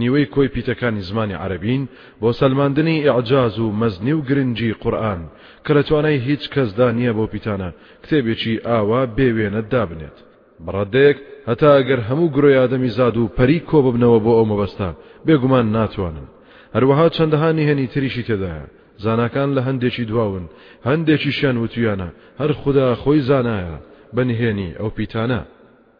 نیوەی کۆی پیتەکانی زمانی عەرەبین بۆ سەلماندنی ئیعجاز و مەزنی و گرنگی قورئان، کە لە توانای هیچ کەسدا نییە بەو پیتانە کتێبێکی ئاوا بێ وێنە دابنێت. بە ڕاددەیەک هەتا ئەگەر هەموو گرۆی ئادەمیزاد و پەری کۆببنەوە بۆ ئەو مەبەستە، بێگومان ناتوانن. هەروەها چەندەها نهێنی تریشی تێدایە، زاناکان لە هەندێکی دواون، هەندێکیشیان وتویانە هەر خودا خۆی زانایە بە نهێنی ئەو پیتانە.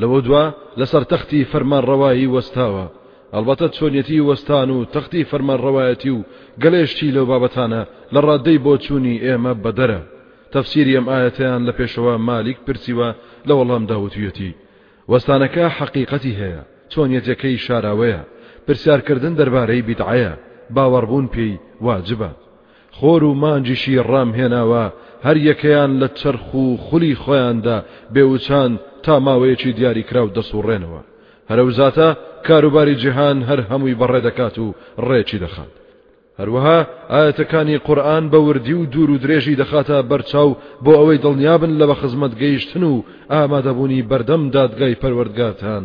لەوەدوا لەسەر تەختی فەرمانڕەوایی وەستاوە، ئەڵبەتە چۆنیەتی وەستان و تەختی فەرمانڕەوایەتی و گەلێ شتی لەو بابەتانە لە ڕاددەی بۆچوونی ئێمە بەدەرە، تەفسیری ئەم ئایەتەیان لە پێشەوا مالیک پرسیوە لە وەڵامدا وتویەتی، وەستانەکە حەقیقەتی هەیە، چۆنیەتەکەی شاراوەیە، پرسیارکردن دەربارەی بیدعەیە، باوەڕبوون پێی واجبە. خۆر و مانگیشی ڕام هێناوە، هەر یەکەیان لە چەرخ و خولی خۆیاندا بێ وچان تا ماوەیەکی دیاری کراو دەسوڕێنەوە. هەرەوزاتە کاروباری جیهان هەر هەمووی بەڕێ دەکات و ڕێکی دەخات. هەروەها ئایەتەکانی قورئان بە وردی و دوور و درێژی دەخاتە بەرچاو بۆ ئەوەی دڵنیابن لە بەخزمەت گەیشتن و ئامادەبوونی بەردەم دادگای پەروەردگارتان،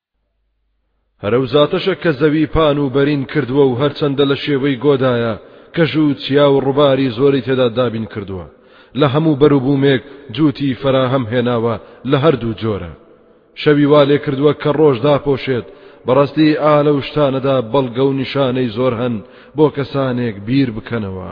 هەر ئەو زاتەشە کە زەوی پان و بەرین کردووە و هەرچەندە لە شێوەی گۆدایە کەژ و چیا و ڕووباری زۆری تێدا دابین کردووە لە هەموو بەروبوومێک جووتی فەراهەم هێناوە لە هەردوو جۆرە شەوی وا لێ کردووە کە ڕۆژ داپۆشێت بەڕاستی ئا لەو شتانەدا بەڵگە و نیشانەی زۆر هەن بۆ کەسانێک بیر بکەنەوە.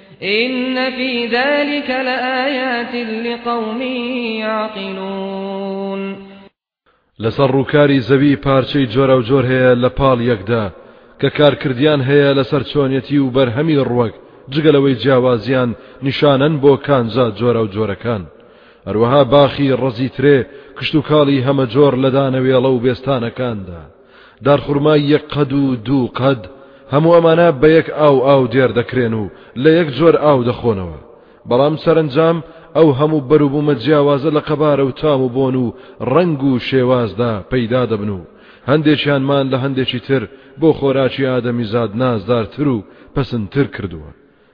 ان فی ذلک لآیات لقوم یعقلون. لەسەر ڕووکاری زەوی پارچەی جۆراوجۆر هەیە لە پاڵ یەکدا کە کارکردیان هەیە لەسەر چۆنیەتی و بەرهەمی ڕووەک جگە لەوەی جیاوازیان نیشانەن بۆ کانزا جۆراوجۆرەکان هەروەها باخی ڕەزی ترێ کشتوکاڵی هەمەجۆر لە دانەوێڵە و بێستانەکاندا دارخورمای یەک قەد و دوو قەد، هەموو ئەمانە بە یەک ئاو ئاو دێر دەکرێن و لە یەک جۆر ئاو دەخۆنەوە، بەڵام سەرەنجام ئەو هەموو بەروبوومە جیاوازە لە قەبارە و تام و بۆن و ڕەنگ و شێوازدا پەیدا دەبن و هەندێکیانمان لە هەندێکی تر بۆ خۆراکی ئادەمیزاد نازدارتر و پەسندتر کردووە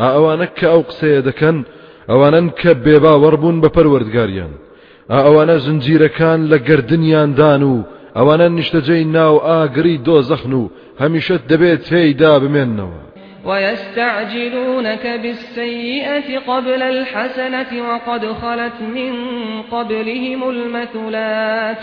ئا ئەوانە کە ئەو قسەیە دەکەن ئەوانەن کە بێباوەڕ بوون بە پەروەردگاریان ئا ئەوانە زنجیرەکان لە گەردنیاندان و ئەوانە نیشتەجێی ناو ئاگری دۆزەخن و هەمیشە دەبێت تێیدا بمێننەوە ويستعجلونك بالسيئة قبل الحسنة وقد خلت من قبلهم المثلات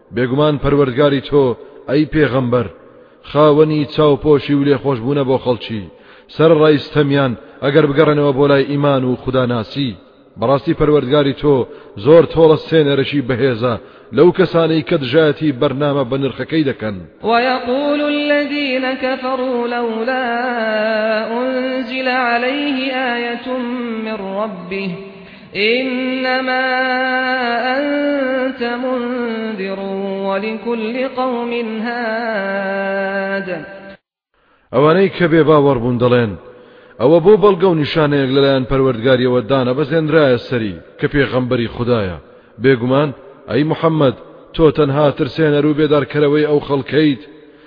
بێگومان پەروەردگاری تۆ، ئەی پێغەمبەر، خاوەنی چاوپۆشی و لێخۆشبوونە بۆ خەڵکی، سەرەڕای ستەمیان، ئەگەر بگەڕێنەوە بۆ لای ئیمان و خوداناسی. بەڕاستی پەروەردگاری تۆ زۆر تۆڵەسێنەرێکی بەهێزە لەو کەسانەی کە دژایەتی بەرنامە بەنرخەکەی دەکەن. ویقول الذین کفروا لولا انزل علیه آیە من ربه، انما انت منذر ولکل قوم هاد. ئەوانەی کە بێ باوەڕ بوون دەڵێن، ئەوە بۆ بەڵگە و نیشانەیەک لەلایەن پەروەردگاریەوە دانەبەزێنرایە سەری کە پێغەمبەری خودایە، بێگومان، ئەی محمد، تۆ تەنها ترسێنەر و بێدارکەرەوەی ئەو خەڵکەیت،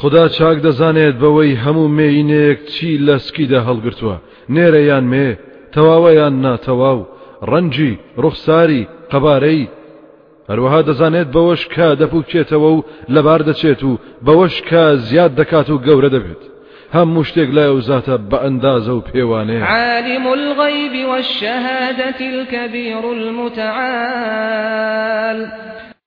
خودا چاک دەزانێت بەوەی هەموو مێیینەیەک چی لە سکیدا هەڵگرتووە، نێرە یان مێ، تەواوە یان ناتەواو، ڕەنگی، ڕوخساری، قەبارەی. هەروەها دەزانێت بەوەش کە دەپووکێتەوە و لەبار دەچێت و بەوەش کە زیاد دەکات و گەورە دەبێت. هەموو شتێک لای ئەو زاتە بە ئەندازە و پێوانەیە. عالم الغیب والشهادة الکبیر المتعال.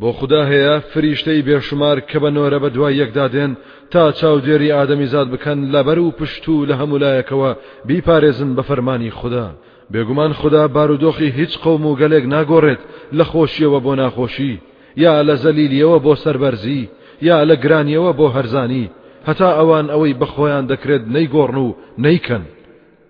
بۆ خودا هەیە فریشتەی بێ شومار کە بە نۆرە بە دوای یەکدا دێن تا چاودێری ئادەمیزاد بکەن لە بەر و پشت و لە هەموو لایەکەوە بیپارێزن بە فەرمانی خودا. بێگومان خودا بارودۆخی هیچ قەوم و گەلێک ناگۆڕێت لە خۆشییەوە بۆ ناخۆشی، یا لە زەلیلییەوە بۆ سەربەرزی، یا لە گرانییەوە بۆ هەرزانی، هەتا ئەوان ئەوەی بە خۆیان دەکرێت نەیگۆڕن و نەیکەن.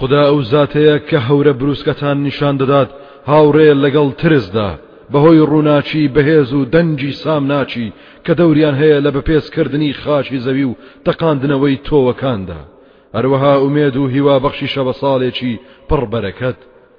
خودا ئەو زاتەیە کە هەورە بروسکەتان نیشان دەدات هاوڕێ لەگەڵ ترسدا بەهۆی ڕووناکی بەهێز و دەنگی سامناکی کە دەوریان هەیە لە بەپێزکردنی خاچی زەوی و تەقاندنەوەی تۆوەکاندا هەروەها ئومێد و هیوابەخشیشە بە ساڵێکی پڕ بەرەکەت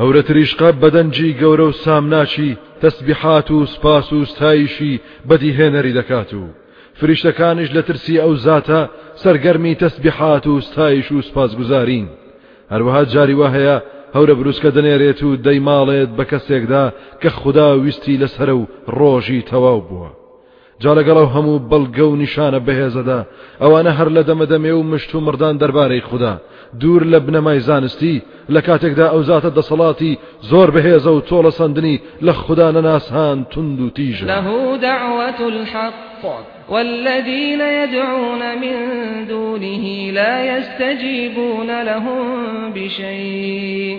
هەورە تریشقە بەدەنگی گەورە و سامناکی تەسبیحات و سوپاس و ستایشی بەدیهێنەری دەکات و فریشتەکانیش لە ترسی ئەو زاتە سەرگەرمی تەسبیحات و ستایش و سوپاسگوزارین هەروەها جاری وا هەیە هەورە بروسکە دەنێرێت و دەیماڵێت بە کەسێکدا کە خودا ویستی لەسەرە و ڕۆژی تەواو بووە جا لەگەڵ ئەو هەموو بەڵگە و نیشانە بەهێزەدا ئەوانە هەر لە دەمەدەمێ و مشت و مڕدان دەربارەی خوددا دوور لە بنەمای زانستی لە کاتێکدا ئەو زاتە دەسەڵاتی زۆر بەهێزە و تۆڵە سندنی لە خوددا نەناسهان تند و تیژ لە داوەت الحق والذين يدعون من دونه لا يستجيبون لهم بشيء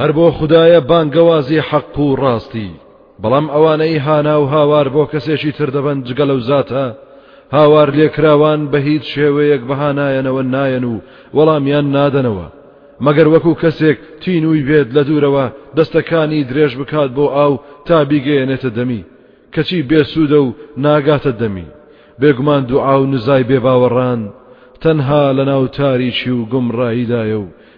هەر بۆ خودایە بانگەوازی حەق و ڕاستی، بەڵام ئەوانەی هانا و هاوار بۆ کەسێکی تر دەبەن جگە لەو زاتە هاوارلێکراوان بە هیچ شێوەیەک بە هانایانەوە نایەن و وەڵامیان نادەنەوە مەگەر وەکو کەسێک تینووی بێت لە دوورەوە دەستەکانی درێژ بکات بۆ ئاو تا بیگەیەنێتە دەمی کەچی بێسوودە و ناگاتە دەمی بێگومان دوعا و نزای بێباوەڕان تەنها لەناو تاریکی و گومڕاییدایە و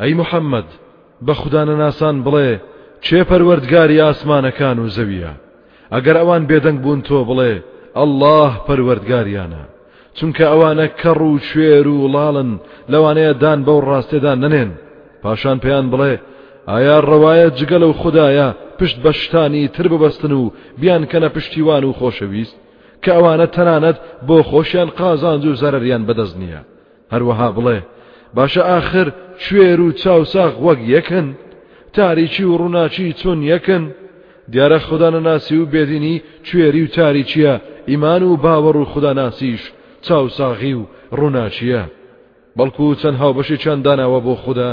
ئەی محەممەد، بە خودانەناسان بڵێ، کێ پەروەردگاری ئاسمانەکان و زەوییە؟ ئەگەر ئەوان بێدەنگ بوون تۆ بڵێ، ئەڵڵا پەروەردگاریانە. چونکە ئەوانە کەڕ و کوێر و ڵاڵن، لەوانەیە دان بەو ڕاستێدا نەنێن. پاشان پێیان بڵێ، ئایا ڕەوایە جگە لەو خودایە پشت بە شتانی تر ببەستن و بیانکەنە پشتیوان و خۆشەویست، کە ئەوانە تەنانەت بۆ خۆشیان قازانج و زەرەریان بەدەست نییە؟ هەروەها بڵێ، باشە ئاخر کوێر و چاوساغ وەک یەکن؟ تاریکی و ڕووناکی چۆن یەکن؟ دیارە خودانەناسی و بێدینی کوێری و تاریکییە، ئیمان و باوەڕ و خوداناسیش چاوساغی و ڕووناکییە. بەڵکو چەند هاوبەشێکیان داناوە بۆ خودا.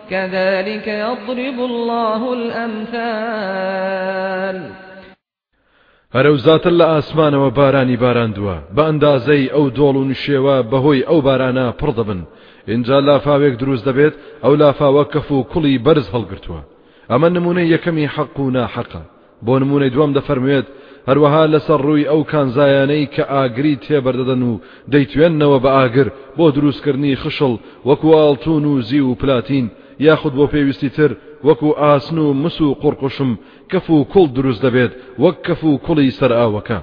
کذلک یضرب اللە الامثال. ئەرەو زاتە لە ئاسمانەوە بارانی باراندووە بە ئەندازەی ئەو دۆڵ و نشێوە بەهۆی ئەو بارانە پڕ دەبن ئینجا لافاوێک دروست دەبێت ئەو لافاوە کەف و کوڵی بەرز هەڵگرتووە ئەمە نمونەی یەکەمی حەق و ناحەقە بۆ نموونەی دووەم دەفەرموێت، هەروەها لەسەر ڕووی ئەو کانزایانەی کە ئاگری تێبەردەدەن و دەیتوێننەوە بە ئاگر بۆ دروستکردنی خشڵ وەکو ئاڵتوون و زیو و پلاتین یاخود بۆ پێویستی تر وەکو ئاسن و مس و قوڕقوشم کەف و کوڵ دروست دەبێت وەک کەف و کوڵی سەر ئاوەکە.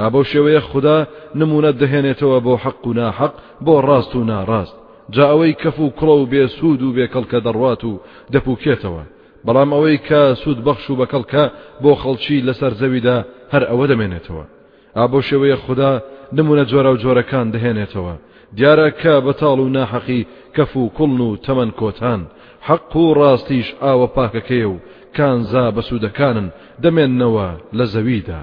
ئا بەو شێوەیە خودا نموونەت دەهێنێتەوە بۆ حەق و ناحەق بۆ ڕاست و ناڕاست جا ئەوەی کەف و کوڵە و بێ سوود و بێ کەڵکە دەڕوات و دەپووکێتەوە بەڵام ئەوەی کە سوود بەخش و بەکەڵکە بۆ خەڵکی لەسەر زەویدا هەر ئەوە دەمێنێتەوە. ئا بەو شێوەیە خودا نموونە جۆراوجۆرەکان دەهێنێتەوە، دیارە کە بەتاڵ و ناحەقی کەف و کوڵن و تەمەن کۆتان، حەق و ڕاستیش ئاوە پاکەکەیە و کانزا بەسوودەکانن دەمێننەوە لە زەویدا.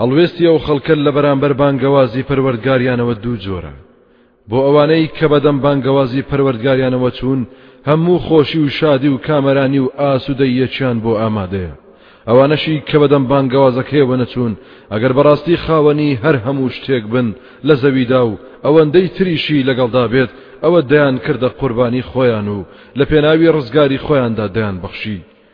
هەڵوێستی ئەو خەڵکە لە بەرامبەر بانگەوازی پەروەردگاریانەوە دوو جۆرە بۆ ئەوانەی کە بەدەم بانگەوازی پەروەردگاریانەوە چوون هەموو خۆشی و شادی و کامەرانی و ئاسوودەییەکیان بۆ ئامادەیە ئەوانەشی کە بەدەم بانگەوازەکەیەوە نەچوون ئەگەر بەڕاستی خاوەنی هەر هەموو شتێک بن لە زەویدا و ئەوەندەی تریشی لەگەڵدا بێت ئەوە دەیان کردە قوربانی خۆیان و لە پێناوی ڕزگاری خۆیاندا دەیان بەخشی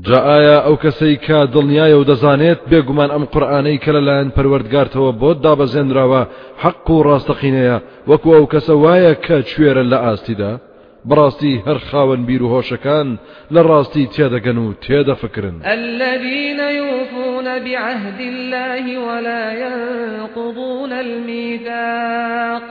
جا ئایا ئەو کەسەی کە دڵنیایە و دەزانێت بێگومان ئەم قورئانەی کە لەلایەن پەروەردگارتەوە بۆت دابەزێنراوە حەق و ڕاستەقینەیە وەکو ئەو کەسە وایە کە کوێرە لە ئاستیدا؟ بەڕاستی هەر خاوەن بیر و هۆشەکان لە ڕاستی تێدەگەن و تێدەفکرن. الذین یوفون بعهد الله ولا ینقضون المیثاق.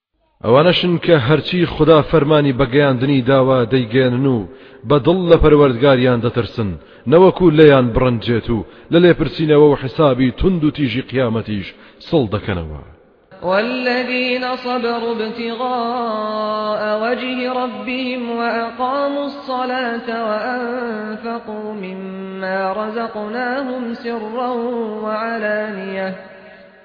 ئەوانەشن کە هەرچی خودا فەرمانی بە گەیاندنی داوە دەیگەیەنن و بە دڵ لە پەروەردگاریان دەترسن نەوەکو لێیان بڕەنجێت و لە لێپرسینەوە و حسابی توند و تیژی قیامەتیش سڵ دەکەنەوە. والذین صبروا ابتغاء وجه ربهم وأقاموا الصلاة وأنفقوا مما رزقناهم سرا وعلانیە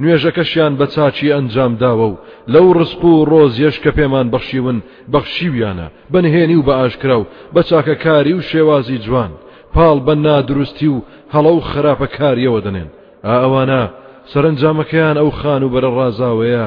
نوێژەکەشیان بە چاکی ئەنجام داوە و لەو ڕزق و ڕۆزیەش کە پێمان بەخشیون بەخشیویانە بە نهێنی و بە ئاشکرا و بە چاکەکاری و شێوازی جوان پاڵ بە نادروستی و هەڵە و خراپەکاریەوە دەنێن ئا ئەوانە سەرەنجامەکەیان ئەو خانوبەرە ڕازاوەیە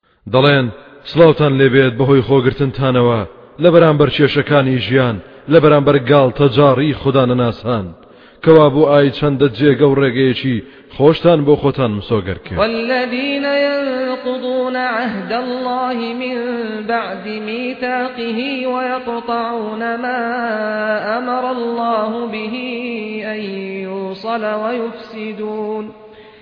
دەڵێن، سڵاوتان لێبێت بەهۆی خۆگرتنتانەوە لە بەرامبەر کێشەکانی ژیان، لە بەرامبەر گاڵتەجاڕیی خودانەناسان، کەوا بۆ ئای چەندە جێگە و ڕێگەیەکی خۆشتان بۆ خۆتان مسۆگەر کرد. والذین ینقضون عهد اللە من بعد میثاقه ویقطعون ما امر اللە به ان یوصل ویفسدون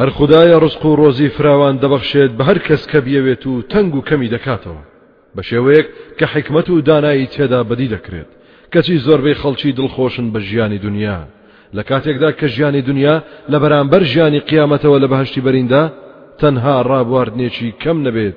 هەر خودایە ڕزق و ڕۆزی فراوان دەبەخشێت بەهەر کەس کە بیەوێت و تەنگ و کەمی دەکاتەوە بەشێوەیەک کە حیکمەت و دانایی تێدا بەدی دەکرێت کەچی زۆربەی خەڵکی دڵخۆشن بە ژیانی دنیا لە کاتێکدا کە ژیانی دنیا لە بەرامبەر ژیانی قیامەتەوە لە بەهەشتی بەریندا تەنها ڕابواردنێکی کەم نەبێت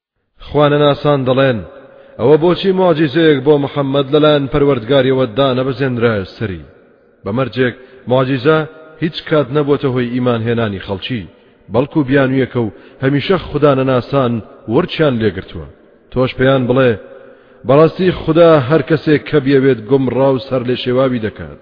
خوانەناسان دەڵێن، ئەوە بۆچی موعجیزەیەک بۆ محەممەد لەلایەن پەروەردگاریەوە دانەبەزێنرایە سەری؟ بە مەرجێک موعجیزە هیچ کات نەبووەتە هۆی ئیمان هێنانی خەڵکی، بەڵکو بیانویەکە و هەمیشە خودانەناسان ورچیان لێگرتووە، تۆش پێیان بڵێ، بەڕاستی خودا هەرکەسێک کە بیەوێت گومڕا و سەرلێشێواوی دەکات،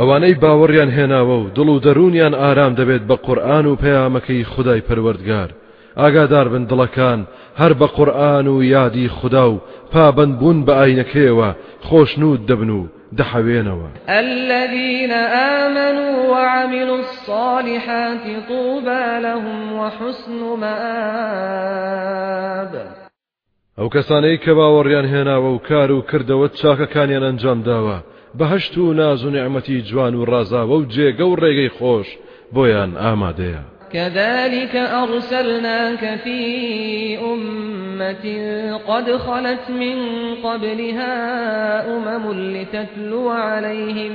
ئەوانەی باوەڕیان هێناوە و دڵ و دەروونیان ئارام دەبێت بە قورئان و پەیامەکەی خودای پەروەردگار، ئاگاداربن دڵەکان هەر بە قورئان و یادی خودا و پابەندبوون بە ئاینەکەیەوە خۆشنود دەبن و دەحەوێنەوە. الذین آمنوا وعملوا الصالحات طوبی لهم وحسن مآب. ئەو کەسانەی کە باوەڕیان هێناوە و کار و کردەوە چاکەکانیان ئەنجام داوە، بەهەشت و ناز و نیعمەتی جوان و ڕازاوە و جێگە و ڕێگەی خۆش بۆیان ئامادەیە. کذلک ارسلناک فی امة قد خلت من قبلها امم لتتلو علیهم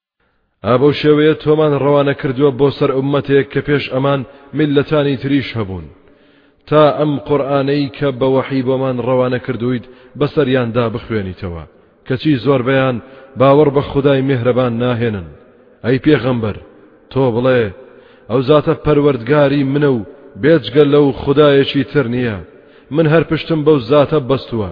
ئا بەو شێوەیە تۆمان ڕەوانە کردووە بۆ سەر ئومەتێک کە پێش ئەمان میللەتانی تریش هەبوون تا ئەم قورئانەی کە بە وەحی بۆمان ڕەوانە کردوویت بەسەریاندا بخوێنیتەوە کەچی زۆربەیان باوەڕ بە خودای میهرەبان ناهێنن ئەی پێغەمبەر تۆ بڵێ ئەو زاتە پەروەردگاری منە و بێجگە لەو خودایەکی تر نییە من هەر پشتم بەو زاتە بەستووە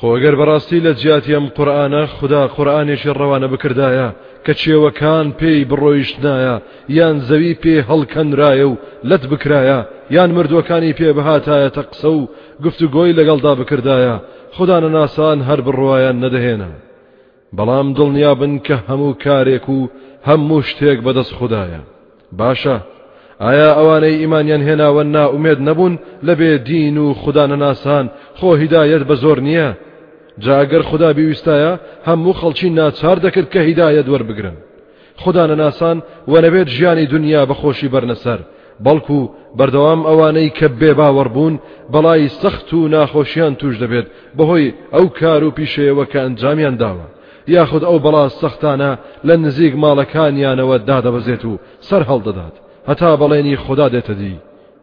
خۆ گەر بەڕاستی لە جیاتی ئەم قورئانە خودا قورئانێکی ڕەوانە بکردایە کە چێوەکان پێی بڕۆیشتنایە یان زەوی پێ هەڵکەنرایە و لەت بکرایە یان مردووەکانی پێ بهاتایەتە قسە و گفتوگۆی لەگەڵدا بکردایە خودانەناسان هەر بڕوایان نەدەهێنا بەڵام دڵنیا بن کە هەموو کارێک و هەموو شتێک بەدەست خودایە باشە ئایا ئەوانەی ئیمانیان هێناوە نائومێد نەبوون لە بێ دین و خوددا نەناسان خۆ هیدایەت بە زۆر نییە جاگەر خوددا بیویستایە هەموو خەڵکی ناچار دەکرد کە هیدایەت وەربگرن خودا نەناسان و نەبێت ژیانی دنیا بە خۆشی بەرنە سەر بەڵکو بەردەوام ئەوانەی کە بێ باوەڕ بوون بەڵای سەخت و ناخۆشیان توش دەبێت بەهۆی ئەو کار و پیشەیەوە کە ئەنجامیان داوە یاخود ئەو بەڵا سەختانە لە نزیک ماڵەکانیانەوە دادەبەزێت و سەر هەڵدەدات هەتا بەڵێنی خودا دێتە دی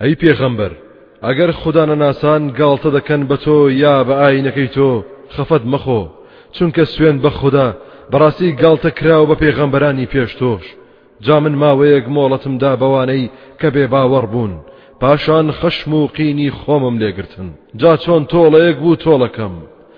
ئەی پێغەمبەر ئەگەر خودا نەناسان گاڵتە دەکەن بە تۆ یا بە ئاینەکەی تۆ خەفەت مەخۆ چونکە سوێن بە خودا بەڕاستی گاڵتە کراوە بە پێغەمبەرانی پێش تۆش جا من ماوەیەک مۆڵەتم دا بەوانەی کە بێ باوەڕ بوون پاشان خەشم و قینی خۆمم لێگرتن جا چۆن تۆڵەیەک بوو تۆڵەکەم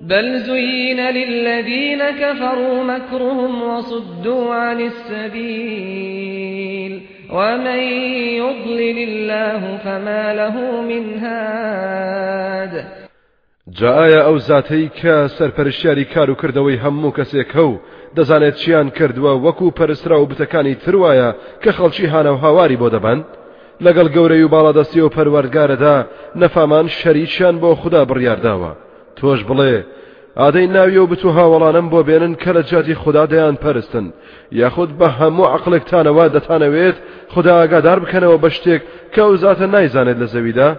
بل زین للذین کفروا مکرهم وصدوا عن السبیل ومن یضلل الله فما له من هاد جا ئایا ئەو زاتەی کە سەرپەرشیاری کار و کردەوەی هەموو کەسێکە و دەزانێت چیان کردووە وەکو پەرسرا و بتەکانی تروایە کە خەڵکی هانە و هاواری بۆ دەبەن لەگەڵ گەورەی و باڵادەستی و پەروەردگارەدا نەفامان شەریکیان بۆ خوددا بڕیارداوە تۆش بڵێ ئادەی ناوی و بتو هاوڵانم بۆ بێنن کە لە جیاتی خدا دەیان پەرستن یاخود بە هەموو عقلێکتانەوە دەتانەوێت خدا ئاگادار بکەنەوە بە شتێک کە ئەو زاتە نایزانێت لە زەویدا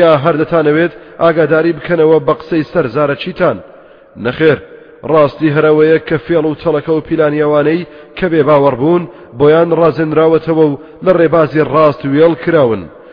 یا هەر دەتانەوێت ئاگاداری بکەنەوە بە قسەی سەر زارە چیتان نەخێر ڕاستی هەرەوەیە کە فێڵ و تەڵەکە و پیلانیەوانەی کە بێ باوەڕبوون بۆیان ڕازێنراوەتەوە و لە ڕێبازی ڕاست وێڵ کراون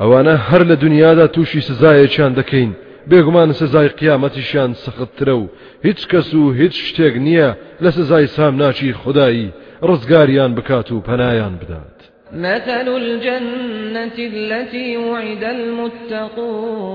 ئەوانە هەر لە دنیادا تووشی سزایەکیان دەکەین بێگومان سزای قیامەتیشیان سەختترە و هیچ کەس و هیچ شتێک نییە لە سزای سامناکی خودایی ڕزگاریان بکات و پەنایان بدات. مثل الجنة التي وعد المتقون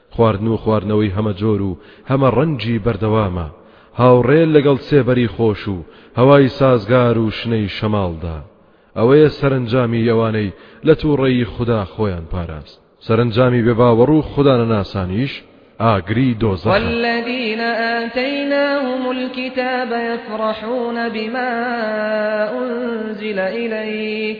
خواردن و خواردنەوەی هەمەجۆر و هەمە ڕەنگی بەردەوامە، هاوڕێ لەگەڵ سێبەری خۆش و هەوای سازگار و شنەی شەماڵدا. ئەوەیە سەرەنجامی ئەوانەی لە تووڕەیی خودا خۆیان پاراست. سەرەنجامی بێباوەڕ و خودانەناسانیش ئاگری دۆزەخە. والذین آتیناهم الکتاب یفرحون بما انزل الیک.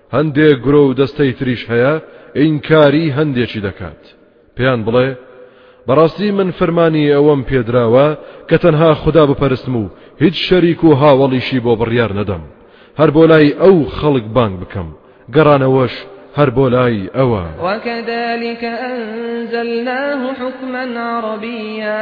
هەندێک گرۆ و دەستەی تریش هەیە ئینکاری هەندێکی دەکات پێیان بڵێ بەڕاستی من فرمانی ئەوەم پێدراوە کە تەنها خدا بپەرستم و هیچ شەریک و هاوەڵیشی بۆ بڕیار نەدەم هەر بۆ لای ئەو خەڵک بانگ بکەم گەڕانەوەش هەر بۆ لای ئەوە وەکەدالیکە ئەنزەلناه حوکمەن عەڕەبیە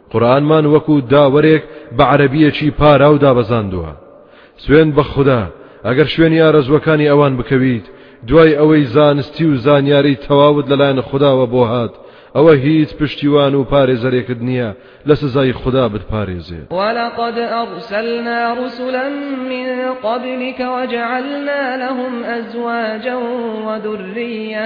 قورئانمان وەکو داوەرێک بە عەرەبییەکی پاراو دابەزاندووە. سوێند بە خودا، ئەگەر شوێنی ئارەزووەکانی ئەوان بکەویت، دوای ئەوەی زانستی و زانیاری تەواوت لەلایەن خوداوە بۆ هات، ئەوە هیچ پشتیوان و پارێزەرێکت نییە لە سزای خودا بتپارێزێت. ولقد ارسلنا رسلا من قبلک وجعلنا لهم ازواجا وذریە.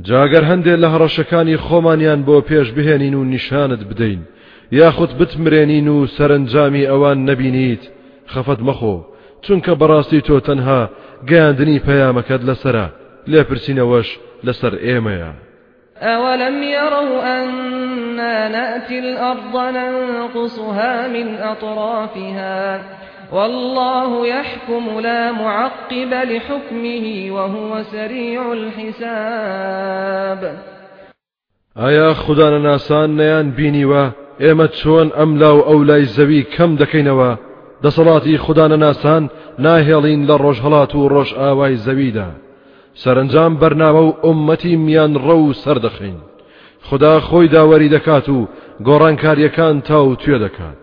جا گەر هەندێ لە هەڕەشەکانی خۆمانیان بۆ پێش بهێنین و نیشانت بدەین یاخود بتمرێنین و سەرەنجامی ئەوان نەبینیت خەفەت مەخۆ چونکە بەڕاستی تۆ تەنها گەیاندنی پەیامەکەت لەسەرە لێپرسینەوەش لەسەر ئێمەیە. أولم يروا أنا نأتي الأرض ننقصها من أطرافها واللە یحکم لا معقب لحکمه وهو سریع الحساب. ئایا خودانەناسان نەیان بینیوە ئێمە چۆن ئەم لا و ئەو لای زەوی کەم دەکەینەوە دەسەڵاتی خودانەناسان ناهێڵین لە ڕۆژهەڵات و ڕۆژئاوای زەویدا سەرنجام بەرنامە و ئومەتی میان ڕە و سەردەخەین خدا خۆی داوەری دەکات و گۆڕانکاریەکان تاو توێ دەکات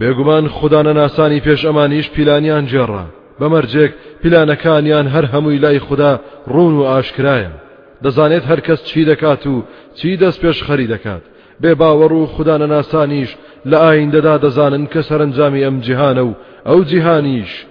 بێگومان خودا نەناسانی پێش ئەمانیش پیلانیان گێڕا بەمەرجێک پیلانەکانیان هەر هەمووی لای خودا ڕوون و ئاشکرایە دەزانێت هەرکەس چی دەکات و چی دەست پێش خەری دەکات بێ باوەڕ و خودا نەناسانیش لە ئایندەدا دەزانن کە سەرنجامی ئەم جیهانە و ئەو جیهانیش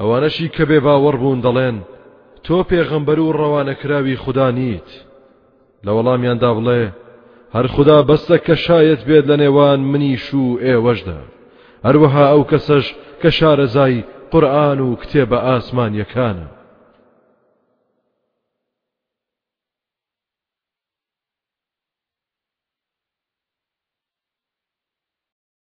ئەوانەشی کە بێ باوەڕ بوون دەڵێن، تۆ پێغەمبەر و ڕەوانەکراوی خودا نیت، لە وەڵامیاندا بڵێ، هەر خودا بەسە کە شایەت بێت لە نێوان منیش و ئێوەشدا، هەروەها ئەو کەسەش کە شارەزای قورئان و کتێبە ئاسمانییەکانە.